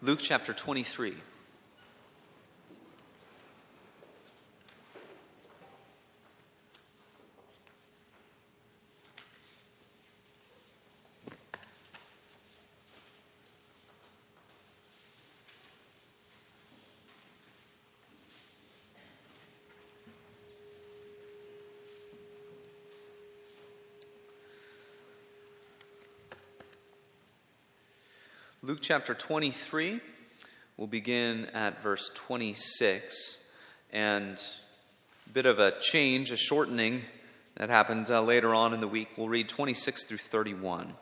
Luke chapter 23. Luke chapter 23, we'll begin at verse 26. And a bit of a change, a shortening that happened uh, later on in the week. We'll read 26 through 31.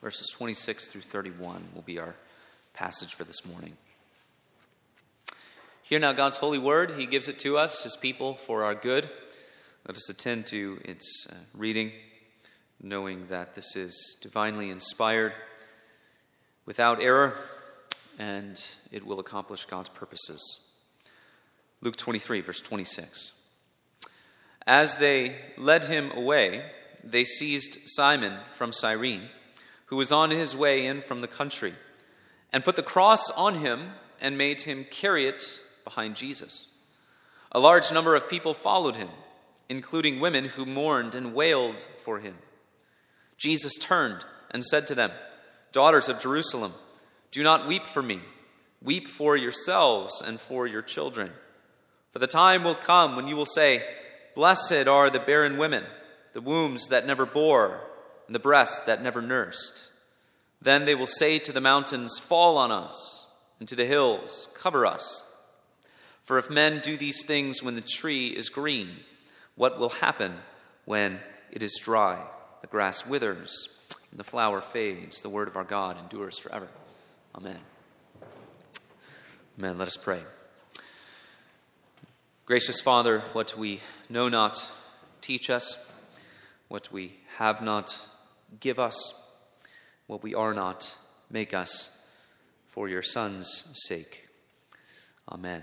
Verses 26 through 31 will be our passage for this morning. Hear now God's holy word. He gives it to us, his people, for our good. Let us attend to its uh, reading, knowing that this is divinely inspired without error, and it will accomplish God's purposes. Luke 23, verse 26. As they led him away, they seized Simon from Cyrene, who was on his way in from the country, and put the cross on him and made him carry it behind Jesus. A large number of people followed him, including women who mourned and wailed for him. Jesus turned and said to them, Daughters of Jerusalem, do not weep for me. Weep for yourselves and for your children. For the time will come when you will say, Blessed are the barren women, the wombs that never bore, and the breasts that never nursed. Then they will say to the mountains, Fall on us, and to the hills, Cover us. For if men do these things when the tree is green, what will happen when it is dry? The grass withers the flower fades. The word of our God endures forever. Amen. Amen. Let us pray. Gracious Father, what we know not, teach us. What we have not, give us. What we are not, make us for your Son's sake. Amen.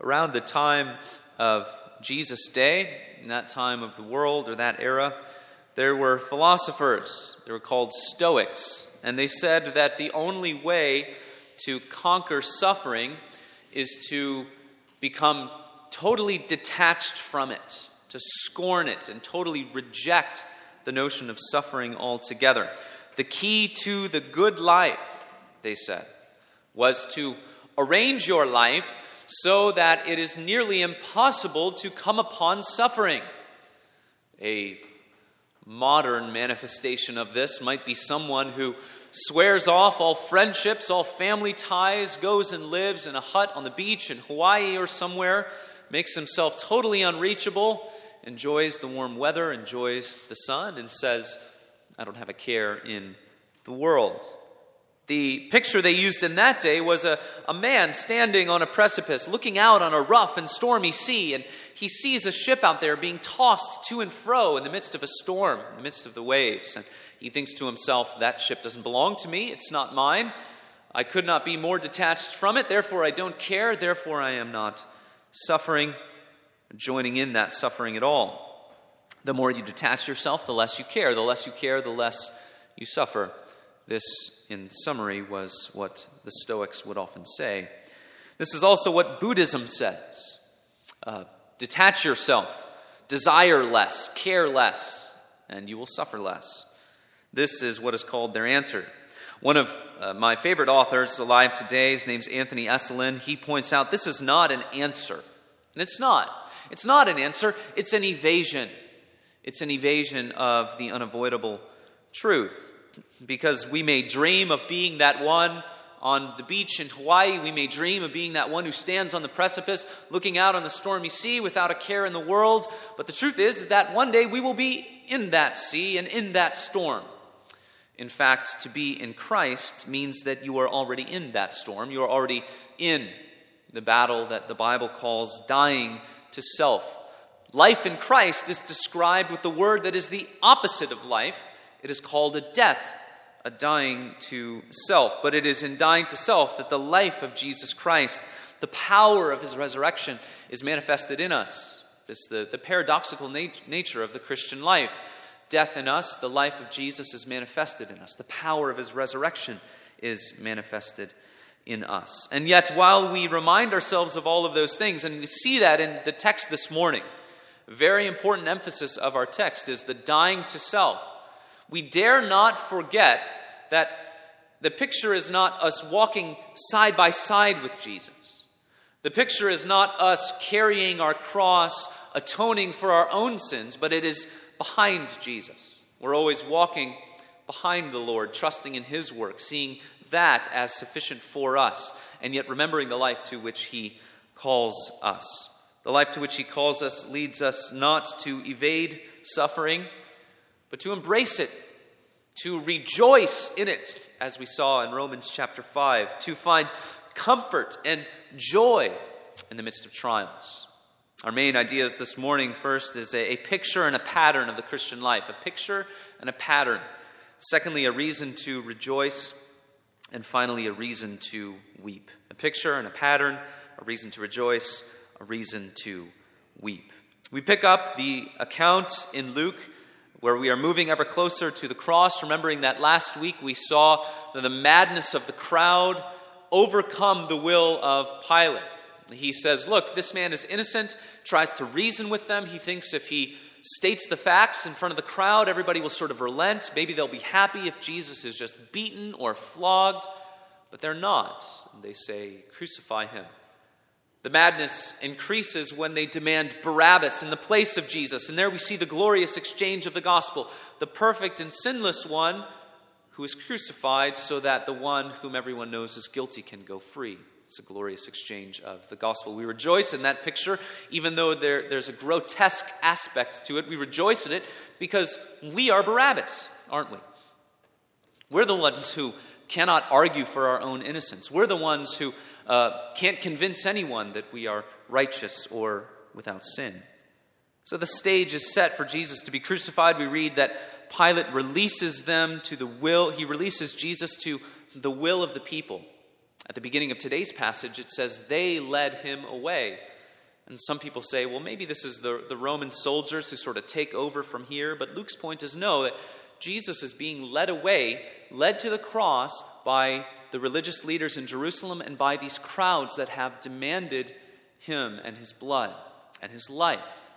Around the time of Jesus' day, in that time of the world or that era, there were philosophers. They were called Stoics. And they said that the only way to conquer suffering is to become totally detached from it, to scorn it, and totally reject the notion of suffering altogether. The key to the good life, they said, was to arrange your life so that it is nearly impossible to come upon suffering. A modern manifestation of this might be someone who swears off all friendships, all family ties, goes and lives in a hut on the beach in Hawaii or somewhere, makes himself totally unreachable, enjoys the warm weather, enjoys the sun, and says, I don't have a care in the world. The picture they used in that day was a, a man standing on a precipice, looking out on a rough and stormy sea, and he sees a ship out there being tossed to and fro in the midst of a storm, in the midst of the waves. And he thinks to himself, That ship doesn't belong to me, it's not mine. I could not be more detached from it, therefore I don't care, therefore I am not suffering, joining in that suffering at all. The more you detach yourself, the less you care. The less you care, the less you suffer. This, in summary, was what the Stoics would often say. This is also what Buddhism says uh, detach yourself, desire less, care less, and you will suffer less. This is what is called their answer. One of uh, my favorite authors alive today, his name's Anthony Esolen, he points out this is not an answer. And it's not. It's not an answer, it's an evasion. It's an evasion of the unavoidable truth because we may dream of being that one on the beach in Hawaii. We may dream of being that one who stands on the precipice looking out on the stormy sea without a care in the world. But the truth is that one day we will be in that sea and in that storm. In fact, to be in Christ means that you are already in that storm. You are already in the battle that the Bible calls dying to self. Life in Christ is described with the word that is the opposite of life. It is called a death a dying to self. But it is in dying to self that the life of Jesus Christ, the power of his resurrection, is manifested in us. It's the, the paradoxical nat- nature of the Christian life. Death in us, the life of Jesus is manifested in us. The power of his resurrection is manifested in us. And yet, while we remind ourselves of all of those things, and we see that in the text this morning, very important emphasis of our text is the dying to self. We dare not forget that the picture is not us walking side by side with Jesus. The picture is not us carrying our cross, atoning for our own sins, but it is behind Jesus. We're always walking behind the Lord, trusting in His work, seeing that as sufficient for us, and yet remembering the life to which He calls us. The life to which He calls us leads us not to evade suffering, but to embrace it, to rejoice in it, as we saw in Romans chapter 5, to find comfort and joy in the midst of trials. Our main ideas this morning first is a, picture and a pattern of the Christian life, a picture and a pattern. Secondly, a reason to rejoice. And finally, a reason to weep. A picture and a pattern, a reason to rejoice, a reason to weep. We pick up the account in Luke where we are moving ever closer to the cross, remembering that last week we saw the madness of the crowd overcome the will of Pilate. He says, Look, this man is innocent, tries to reason with them. He thinks if he states the facts in front of the crowd, everybody will sort of relent. Maybe they'll be happy if Jesus is just beaten or flogged, but they're not. They say, Crucify him. The madness increases when they demand Barabbas in the place of Jesus. And there we see the glorious exchange of the gospel the perfect and sinless one who is crucified so that the one whom everyone knows is guilty can go free. It's a glorious exchange of the gospel. We rejoice in that picture, even though there, there's a grotesque aspect to it. We rejoice in it because we are Barabbas, aren't we? We're the ones who cannot argue for our own innocence. We're the ones who uh, can't convince anyone that we are righteous or without sin. So the stage is set for Jesus to be crucified. We read that Pilate releases them to the will, he releases Jesus to the will of the people. At the beginning of today's passage, it says, They led him away. And some people say, well, maybe this is the, the Roman soldiers who sort of take over from here. But Luke's point is no, that Jesus is being led away, led to the cross by the religious leaders in Jerusalem and by these crowds that have demanded him and his blood and his life.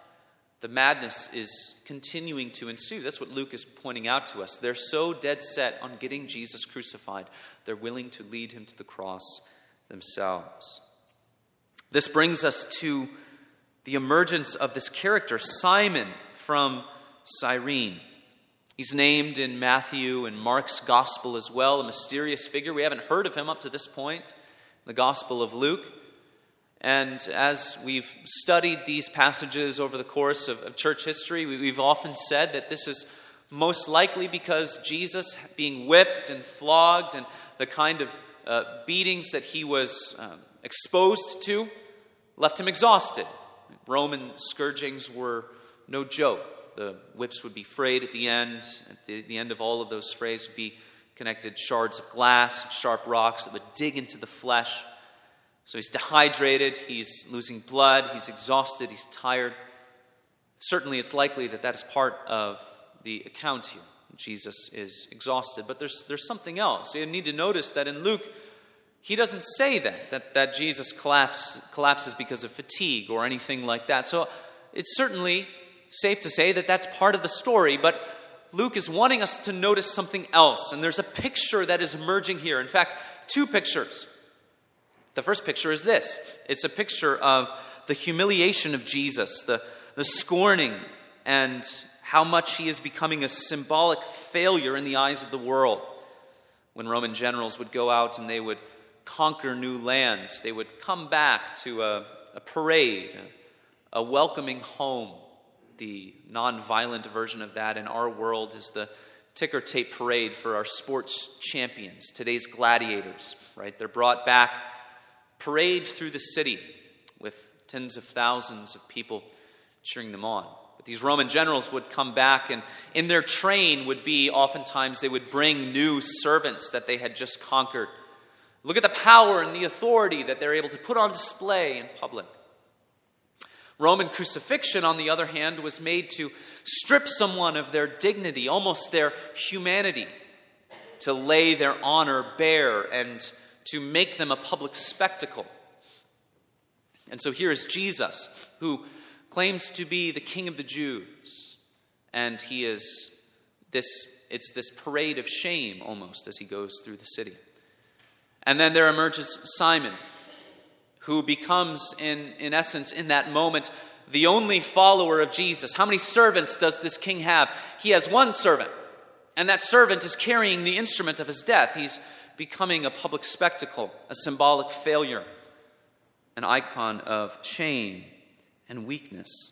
The madness is continuing to ensue. That's what Luke is pointing out to us. They're so dead set on getting Jesus crucified, they're willing to lead him to the cross themselves. This brings us to the emergence of this character, Simon from Cyrene. He's named in Matthew and Mark's gospel as well, a mysterious figure. We haven't heard of him up to this point, the gospel of Luke. And as we've studied these passages over the course of, of church history, we, we've often said that this is most likely because Jesus, being whipped and flogged and the kind of uh, beatings that he was um, exposed to, left him exhausted. Roman scourgings were no joke the whips would be frayed at the end. At the, the end of all of those frays would be connected shards of glass and sharp rocks that would dig into the flesh. So he's dehydrated, he's losing blood, he's exhausted, he's tired. Certainly, it's likely that that is part of the account here. Jesus is exhausted. But there's, there's something else. You need to notice that in Luke, he doesn't say that, that, that Jesus collapse, collapses because of fatigue or anything like that. So it's certainly safe to say that that's part of the story, but Luke is wanting us to notice something else. And there's a picture that is emerging here. In fact, two pictures. The first picture is this it's a picture of the humiliation of Jesus, the, the scorning, and how much he is becoming a symbolic failure in the eyes of the world. When Roman generals would go out and they would conquer new lands, they would come back to a, a parade, a, a welcoming home the non-violent version of that in our world is the ticker tape parade for our sports champions, today's gladiators, right? They're brought back, parade through the city with tens of thousands of people cheering them on. But these Roman generals would come back, and in their train would be oftentimes they would bring new servants that they had just conquered. Look at the power and the authority that they're able to put on display in public. Roman crucifixion, on the other hand, was made to strip someone of their dignity, almost their humanity, to lay their honor bare and to make them a public spectacle. And so here is Jesus, who claims to be the king of the Jews. And he is this, it's this parade of shame almost as he goes through the city. And then there emerges Simon, who becomes, in, in essence, in that moment, the only follower of Jesus. How many servants does this king have? He has one servant, and that servant is carrying the instrument of his death. He's becoming a public spectacle, a symbolic failure, an icon of shame and weakness.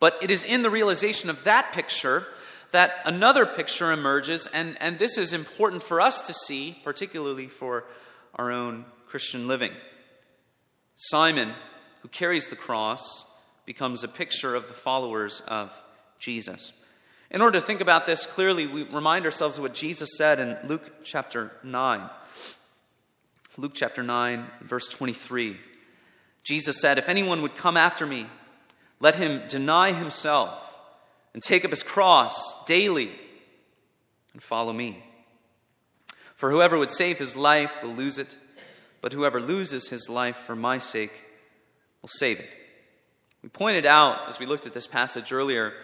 But it is in the realization of that picture that another picture emerges, and, and this is important for us to see, particularly for our own Christian living. Simon, who carries the cross, becomes a picture of the followers of Jesus. In order to think about this clearly, we remind ourselves of what Jesus said in Luke chapter 9. Luke chapter 9, verse 23. Jesus said, If anyone would come after me, let him deny himself and take up his cross daily and follow me. For whoever would save his life will lose it, but whoever loses his life for my sake will save it. We pointed out, as we looked at this passage earlier,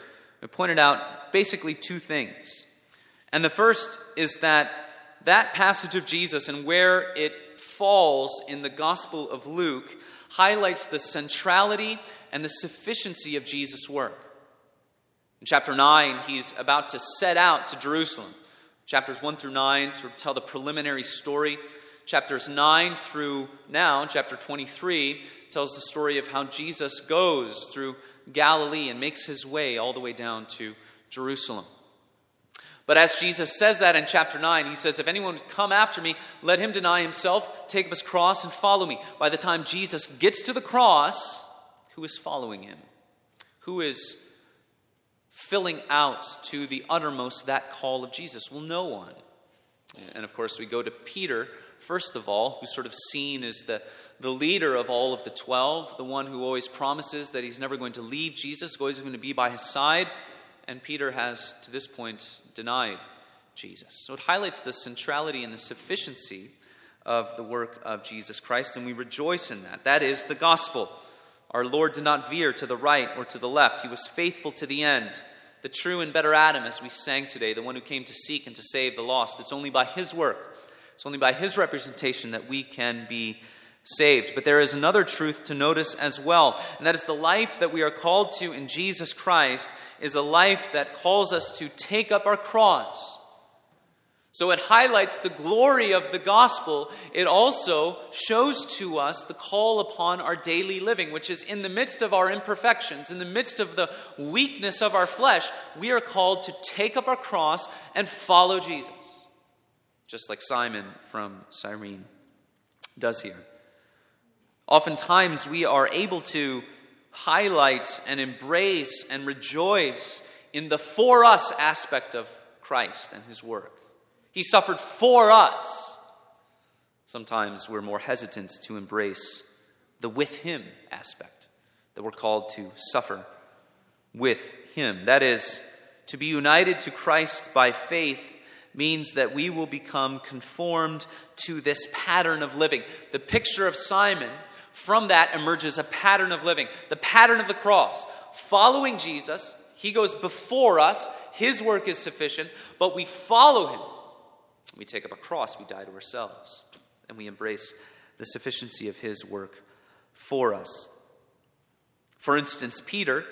we pointed out basically two things. And the first is that that passage of Jesus and where it falls in the Gospel of Luke highlights the centrality and the sufficiency of Jesus' work. In chapter 9, he's about to set out to Jerusalem. Chapters 1 through 9 to tell the preliminary story. Chapters 9 through now, chapter 23, tells the story of how Jesus goes through Galilee and makes his way all the way down to Jerusalem. But as Jesus says that in chapter 9, he says, If anyone would come after me, let him deny himself, take up his cross, and follow me. By the time Jesus gets to the cross, who is following him? Who is filling out to the uttermost that call of Jesus? Well, no one. And of course, we go to Peter, first of all, who's sort of seen as the, the leader of all of the 12, the one who always promises that he's never going to leave Jesus, always going to be by his side and Peter has, to this point, denied Jesus. So it highlights the centrality and the sufficiency of the work of Jesus Christ, and we rejoice in that. That is the gospel. Our Lord did not veer to the right or to the left, He was faithful to the end. The true and better Adam, as we sang today, the one who came to seek and to save the lost. It's only by His work, it's only by His representation that we can be saved. But there is another truth to notice as well, and that is the life that we are called to in Jesus Christ is a life that calls us to take up our cross. So it highlights the glory of the gospel. It also shows to us the call upon our daily living, which is in the midst of our imperfections, in the midst of the weakness of our flesh, we are called to take up our cross and follow Jesus. Just like Simon from Cyrene does here. Oftentimes, we are able to highlight and embrace and rejoice in the for us aspect of Christ and his work. He suffered for us. Sometimes we're more hesitant to embrace the with him aspect that we're called to suffer with him. That is, to be united to Christ by faith means that we will become conformed to this pattern of living. The picture of Simon from that emerges a pattern of living, the pattern of the cross. Following Jesus, he goes before us, his work is sufficient, but we follow him. We take up a cross, we die to ourselves, and we embrace the sufficiency of his work for us. For instance, Peter,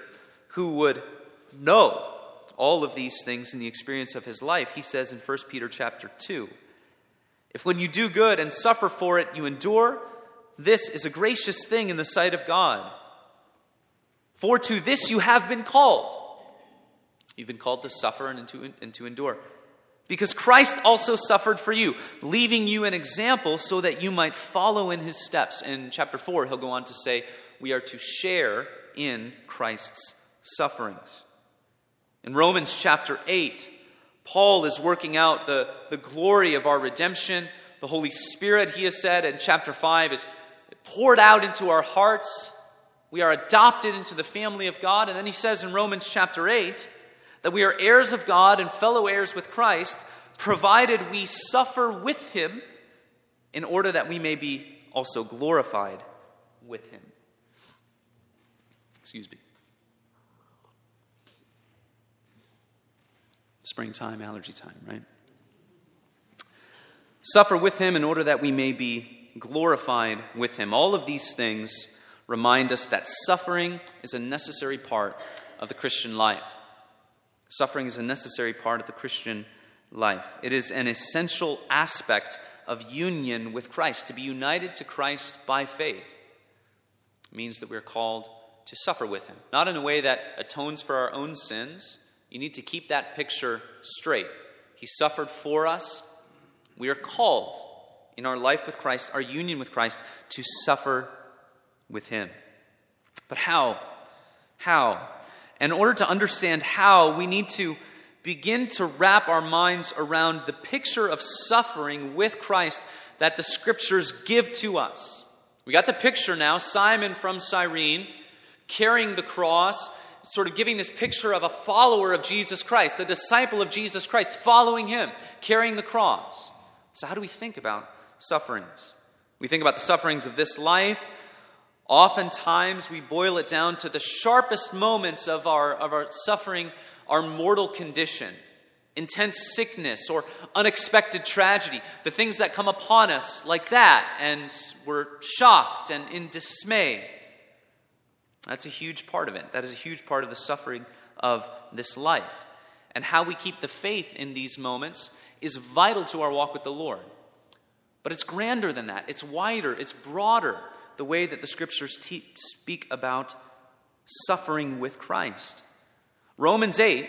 who would know all of these things in the experience of his life, he says in 1 Peter chapter 2, if when you do good and suffer for it, you endure, this is a gracious thing in the sight of God. For to this you have been called. You've been called to suffer and to, and to endure. Because Christ also suffered for you, leaving you an example so that you might follow in his steps. In chapter 4, he'll go on to say, We are to share in Christ's sufferings. In Romans chapter 8, Paul is working out the, the glory of our redemption. The Holy Spirit, he has said in chapter 5, is poured out into our hearts. We are adopted into the family of God. And then he says in Romans chapter 8 that we are heirs of God and fellow heirs with Christ, provided we suffer with him in order that we may be also glorified with him. Excuse me. Springtime, allergy time, right? Suffer with him in order that we may be glorified with him. All of these things remind us that suffering is a necessary part of the Christian life. Suffering is a necessary part of the Christian life. It is an essential aspect of union with Christ. To be united to Christ by faith means that we're called to suffer with Him. Not in a way that atones for our own sins. You need to keep that picture straight. He suffered for us. We are called in our life with Christ, our union with Christ, to suffer with Him. But how? How? In order to understand how, we need to begin to wrap our minds around the picture of suffering with Christ that the scriptures give to us. We got the picture now Simon from Cyrene carrying the cross, sort of giving this picture of a follower of Jesus Christ, a disciple of Jesus Christ, following him, carrying the cross. So, how do we think about sufferings? We think about the sufferings of this life. Oftentimes, we boil it down to the sharpest moments of our, of our suffering our mortal condition, intense sickness, or unexpected tragedy, the things that come upon us like that, and we're shocked and in dismay. That's a huge part of it. That is a huge part of the suffering of this life. And how we keep the faith in these moments is vital to our walk with the Lord. But it's grander than that, it's wider, it's broader, the way that the scriptures te- speak about suffering with Christ. Romans 8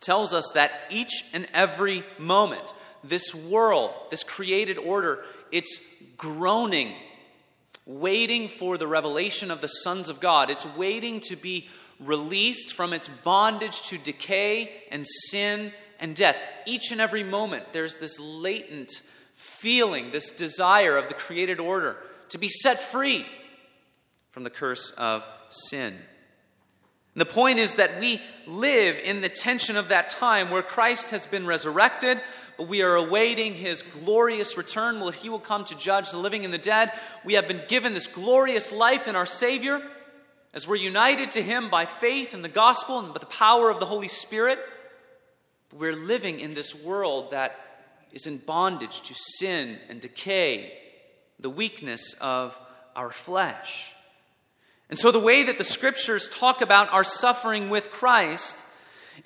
tells us that each and every moment, this world, this created order, it's groaning, waiting for the revelation of the sons of God. It's waiting to be released from its bondage to decay and sin and death. Each and every moment, there's this latent feeling, this desire of the created order to be set free from the curse of sin. And the point is that we live in the tension of that time where Christ has been resurrected, we are awaiting his glorious return, where he will come to judge the living and the dead. We have been given this glorious life in our Savior as we're united to him by faith in the gospel and by the power of the Holy Spirit. We're living in this world that is in bondage to sin and decay, the weakness of our flesh. And so, the way that the scriptures talk about our suffering with Christ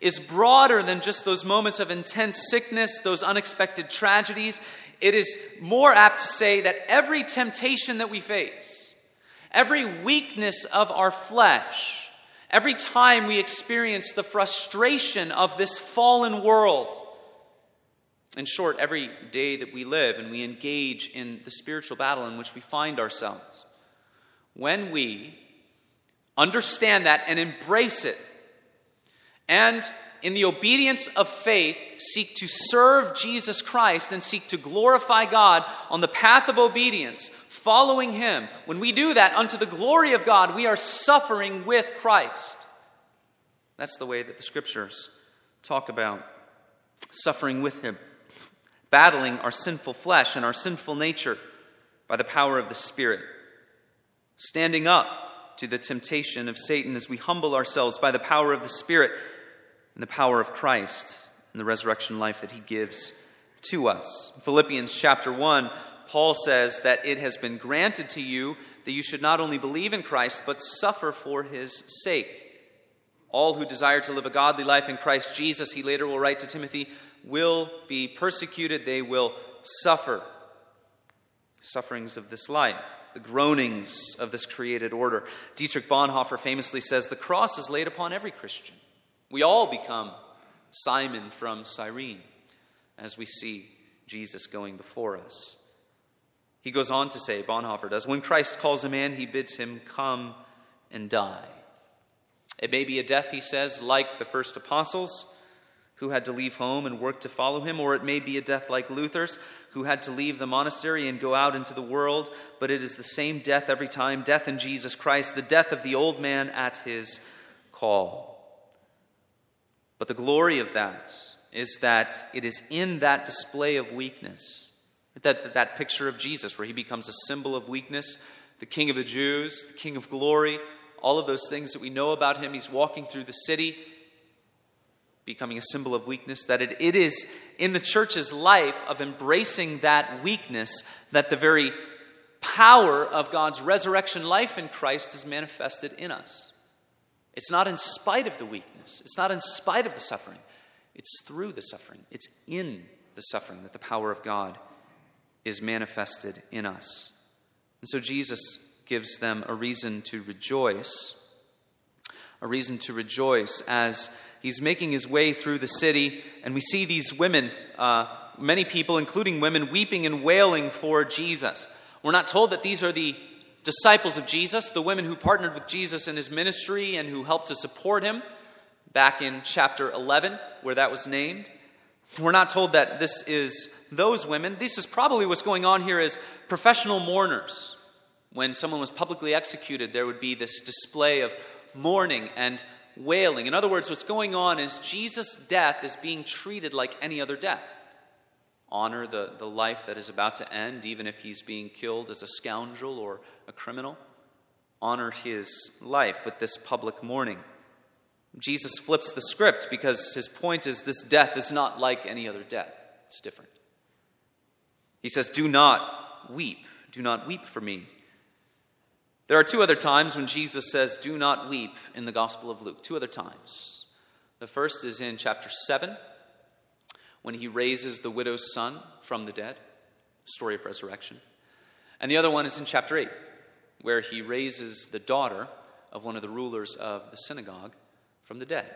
is broader than just those moments of intense sickness, those unexpected tragedies. It is more apt to say that every temptation that we face, every weakness of our flesh, every time we experience the frustration of this fallen world, in short, every day that we live and we engage in the spiritual battle in which we find ourselves, when we Understand that and embrace it. And in the obedience of faith, seek to serve Jesus Christ and seek to glorify God on the path of obedience, following Him. When we do that unto the glory of God, we are suffering with Christ. That's the way that the scriptures talk about suffering with Him, battling our sinful flesh and our sinful nature by the power of the Spirit, standing up to the temptation of Satan as we humble ourselves by the power of the Spirit and the power of Christ and the resurrection life that he gives to us. Philippians chapter 1, Paul says that it has been granted to you that you should not only believe in Christ, but suffer for his sake. All who desire to live a godly life in Christ Jesus, he later will write to Timothy, will be persecuted, they will suffer sufferings of this life the groanings of this created order. Dietrich Bonhoeffer famously says the cross is laid upon every Christian. We all become Simon from Cyrene as we see Jesus going before us. He goes on to say, Bonhoeffer does, when Christ calls a man, he bids him come and die. It may be a death, he says, like the first apostles who had to leave home and work to follow him, or it may be a death like Luther's, who had to leave the monastery and go out into the world, but it is the same death every time death in Jesus Christ, the death of the old man at his call. But the glory of that is that it is in that display of weakness, that, that picture of Jesus where he becomes a symbol of weakness, the King of the Jews, the King of glory, all of those things that we know about him. He's walking through the city, becoming a symbol of weakness, that it, it is in the church's life of embracing that weakness that the very power of God's resurrection life in Christ is manifested in us. It's not in spite of the weakness, it's not in spite of the suffering, it's through the suffering, it's in the suffering that the power of God is manifested in us. And so Jesus gives them a reason to rejoice, a reason to rejoice as he's making his way through the city, and we see these women, uh, many people, including women, weeping and wailing for Jesus. We're not told that these are the disciples of Jesus, the women who partnered with Jesus in his ministry and who helped to support him back in chapter 11, where that was named. We're not told that this is those women. This is probably what's going on here as professional mourners. When someone was publicly executed, there would be this display of mourning and wailing. In other words, what's going on is Jesus' death is being treated like any other death honor the, the life that is about to end, even if he's being killed as a scoundrel or a criminal. Honor his life with this public mourning. Jesus flips the script because his point is this death is not like any other death, it's different. He says, Do not weep. Do not weep for me. There are two other times when Jesus says, Do not weep in the Gospel of Luke. Two other times. The first is in chapter 7 when he raises the widow's son from the dead, story of resurrection. And the other one is in chapter 8, where he raises the daughter of one of the rulers of the synagogue from the dead,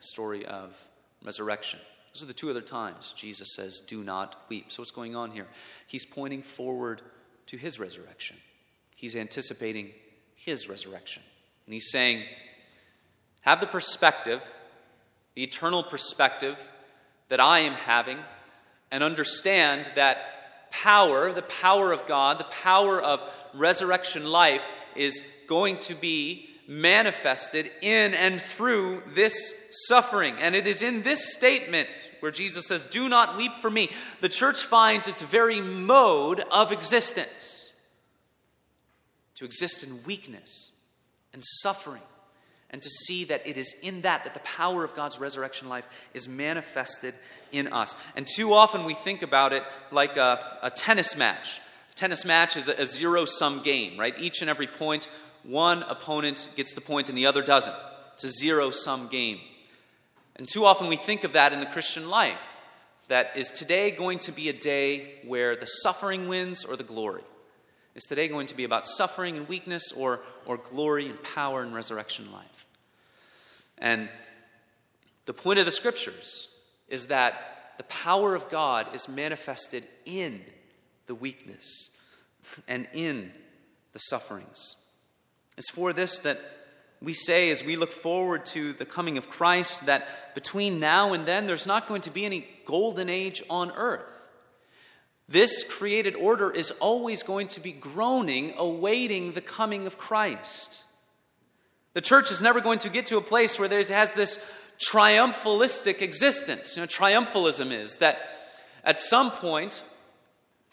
story of resurrection. Those are the two other times Jesus says, Do not weep. So, what's going on here? He's pointing forward to his resurrection, he's anticipating his resurrection. And he's saying, Have the perspective, the eternal perspective that I am having and understand that power, the power of God, the power of resurrection life, is going to be manifested in and through this suffering. And it is in this statement where Jesus says, Do not weep for me, the church finds its very mode of existence to exist in weakness and suffering and to see that it is in that that the power of God's resurrection life is manifested in us. And too often we think about it like a, a tennis match. A tennis match is a, a zero sum game, right? Each and every point, one opponent gets the point and the other doesn't. It's a zero sum game. And too often we think of that in the Christian life. That is today going to be a day where the suffering wins or the glory? Is today going to be about suffering and weakness or, or glory and power and resurrection life? And the point of the scriptures is that the power of God is manifested in the weakness and in the sufferings. It's for this that we say as we look forward to the coming of Christ that between now and then there's not going to be any golden age on earth. This created order is always going to be groaning, awaiting the coming of Christ. The church is never going to get to a place where there has this triumphalistic existence. You know, triumphalism is that at some point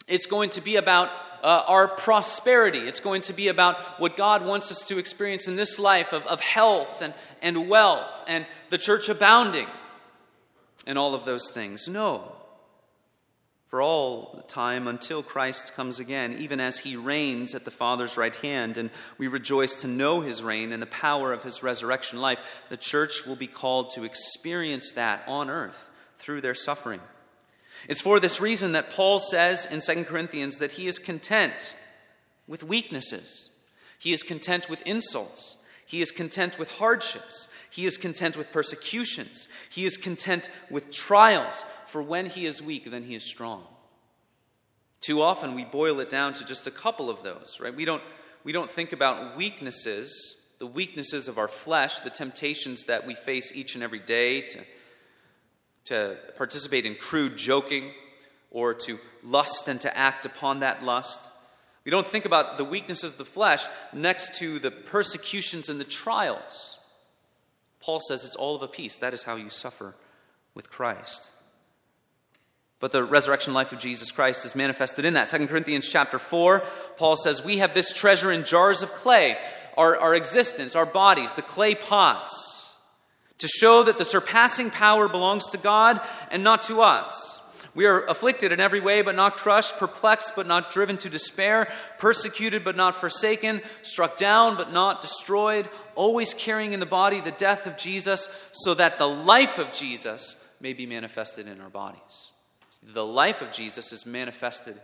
it's going to be about uh, our prosperity. It's going to be about what God wants us to experience in this life of, of health and, and wealth and the church abounding and all of those things. No for all time until Christ comes again, even as he reigns at the Father's right hand, and we rejoice to know his reign and the power of his resurrection life. The church will be called to experience that on earth through their suffering. It's for this reason that Paul says in 2 Corinthians that he is content with weaknesses, he is content with insults. He is content with hardships. He is content with persecutions. He is content with trials. For when he is weak, then he is strong. Too often we boil it down to just a couple of those, right? We don't, we don't think about weaknesses, the weaknesses of our flesh, the temptations that we face each and every day to, to participate in crude joking or to lust and to act upon that lust. We don't think about the weaknesses of the flesh next to the persecutions and the trials. Paul says it's all of a piece. That is how you suffer with Christ. But the resurrection life of Jesus Christ is manifested in that. 2 Corinthians chapter 4, Paul says, We have this treasure in jars of clay, our, our existence, our bodies, the clay pots, to show that the surpassing power belongs to God and not to us. We are afflicted in every way, but not crushed, perplexed, but not driven to despair, persecuted, but not forsaken, struck down, but not destroyed, always carrying in the body the death of Jesus, so that the life of Jesus may be manifested in our bodies. The life of Jesus is manifested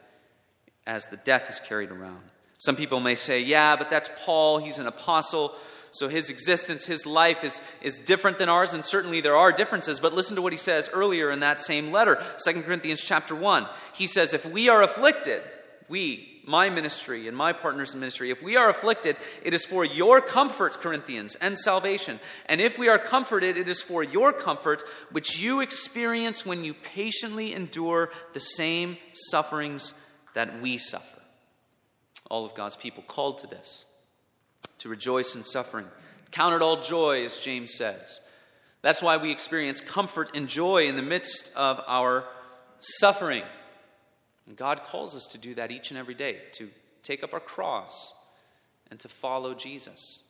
as the death is carried around. Some people may say, yeah, but that's Paul, he's an apostle. So his existence, his life is, is different than ours, and certainly there are differences. But listen to what he says earlier in that same letter, 2 Corinthians chapter 1. He says, If we are afflicted, we, my ministry and my partners in ministry, if we are afflicted, it is for your comfort, Corinthians, and salvation. And if we are comforted, it is for your comfort, which you experience when you patiently endure the same sufferings that we suffer. All of God's people called to this to rejoice in suffering. Count it all joy, as James says. That's why we experience comfort and joy in the midst of our suffering. And God calls us to do that each and every day, to take up our cross and to follow Jesus,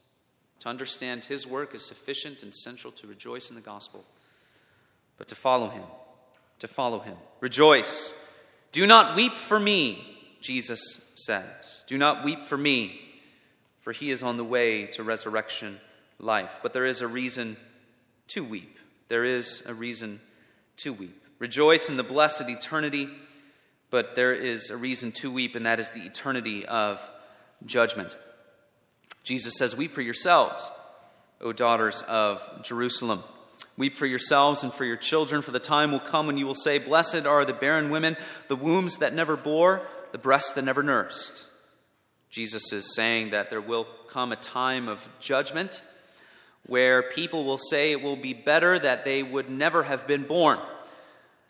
to understand His work is sufficient and central to rejoice in the gospel, but to follow Him, to follow Him. Rejoice. Do not weep for me, Jesus says. Do not weep for me for he is on the way to resurrection life. But there is a reason to weep. There is a reason to weep. Rejoice in the blessed eternity, but there is a reason to weep, and that is the eternity of judgment. Jesus says, Weep for yourselves, O daughters of Jerusalem. Weep for yourselves and for your children, for the time will come when you will say, Blessed are the barren women, the wombs that never bore, the breasts that never nursed. Jesus is saying that there will come a time of judgment where people will say it will be better that they would never have been born.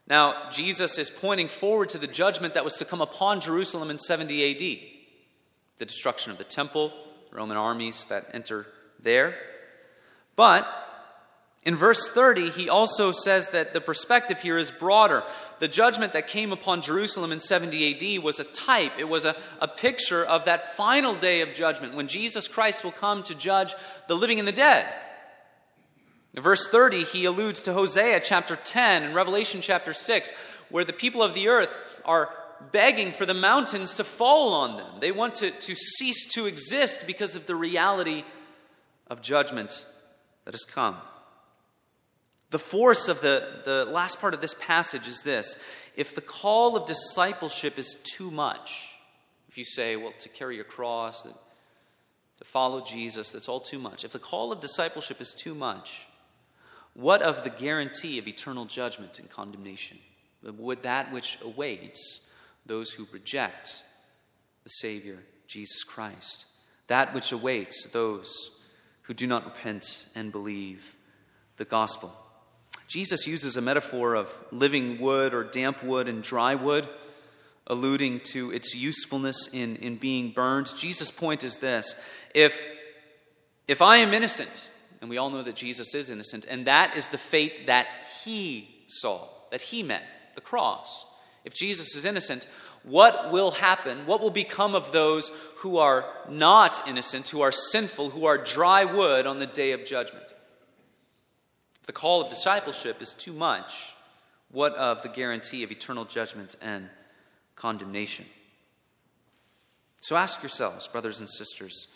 Now, Jesus is pointing forward to the judgment that was to come upon Jerusalem in 70 AD the destruction of the temple, Roman armies that enter there. But in verse 30, he also says that the perspective here is broader. The judgment that came upon Jerusalem in 70 AD was a type, it was a, a picture of that final day of judgment when Jesus Christ will come to judge the living and the dead. In verse 30, he alludes to Hosea chapter 10 and Revelation chapter 6, where the people of the earth are begging for the mountains to fall on them. They want to, to cease to exist because of the reality of judgment that has come. The force of the, the last part of this passage is this if the call of discipleship is too much, if you say, well, to carry your cross, to follow Jesus, that's all too much. If the call of discipleship is too much, what of the guarantee of eternal judgment and condemnation? Would that which awaits those who reject the Savior, Jesus Christ? That which awaits those who do not repent and believe the gospel? Jesus uses a metaphor of living wood or damp wood and dry wood, alluding to its usefulness in, in being burned. Jesus' point is this if, if I am innocent, and we all know that Jesus is innocent, and that is the fate that he saw, that he met, the cross. If Jesus is innocent, what will happen? What will become of those who are not innocent, who are sinful, who are dry wood on the day of judgment? If the call of discipleship is too much, what of the guarantee of eternal judgment and condemnation? So ask yourselves, brothers and sisters.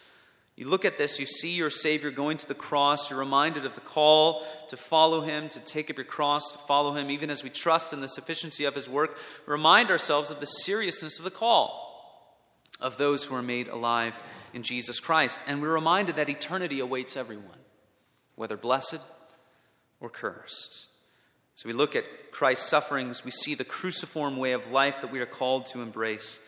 You look at this, you see your Savior going to the cross, you're reminded of the call to follow Him, to take up your cross, to follow Him, even as we trust in the sufficiency of His work. Remind ourselves of the seriousness of the call of those who are made alive in Jesus Christ. And we're reminded that eternity awaits everyone, whether blessed or cursed. So we look at Christ's sufferings, we see the cruciform way of life that we are called to embrace.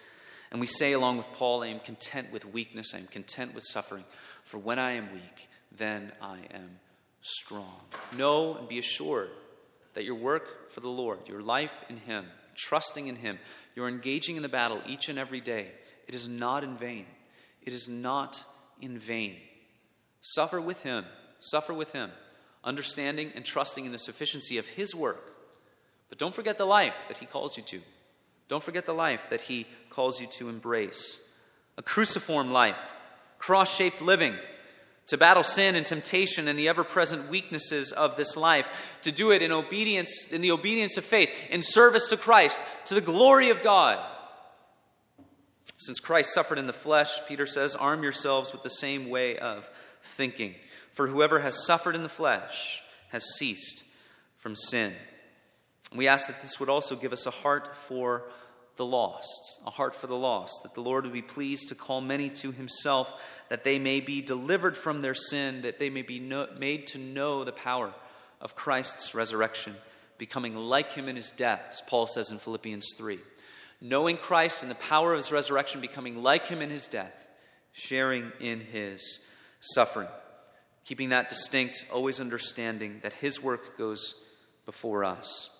And we say, along with Paul, I am content with weakness, I am content with suffering. For when I am weak, then I am strong. Know and be assured that your work for the Lord, your life in Him, trusting in Him, you're engaging in the battle each and every day, it is not in vain. It is not in vain. Suffer with Him. Suffer with Him understanding and trusting in the sufficiency of His work, But don't forget the life that He calls you to. Don't forget the life that He calls you to embrace a cruciform life, cross shaped living, to battle sin and temptation and the ever present weaknesses of this life, to do it in obedience, in the obedience of faith, in service to Christ, to the glory of God. Since Christ suffered in the flesh, Peter says, arm yourselves with the same way of thinking. For whoever has suffered in the flesh has ceased from sin. We ask that this would also give us a heart for the lost, a heart for the lost, that the Lord would be pleased to call many to himself, that they may be delivered from their sin, that they may be know, made to know the power of Christ's resurrection, becoming like him in his death, as Paul says in Philippians 3. Knowing Christ and the power of his resurrection, becoming like him in his death, sharing in his suffering. Keeping that distinct, always understanding that his work goes before us.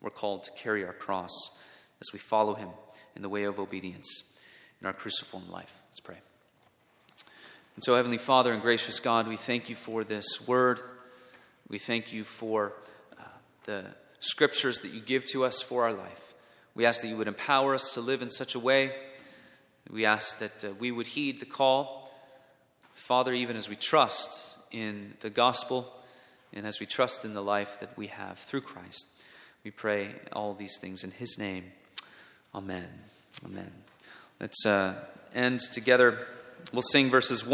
We're called to carry our cross as we follow him in the way of obedience in our cruciform life. Let's pray. And so, Heavenly Father and gracious God, we thank you for this word. We thank you for uh, the scriptures that you give to us for our life. We ask that you would empower us to live in such a way. We ask that uh, we would heed the call, Father, even as we trust in the gospel and as we trust in the life that we have through Christ. We pray all these things in His name. Amen. Amen. Let's uh, end together. We'll sing verses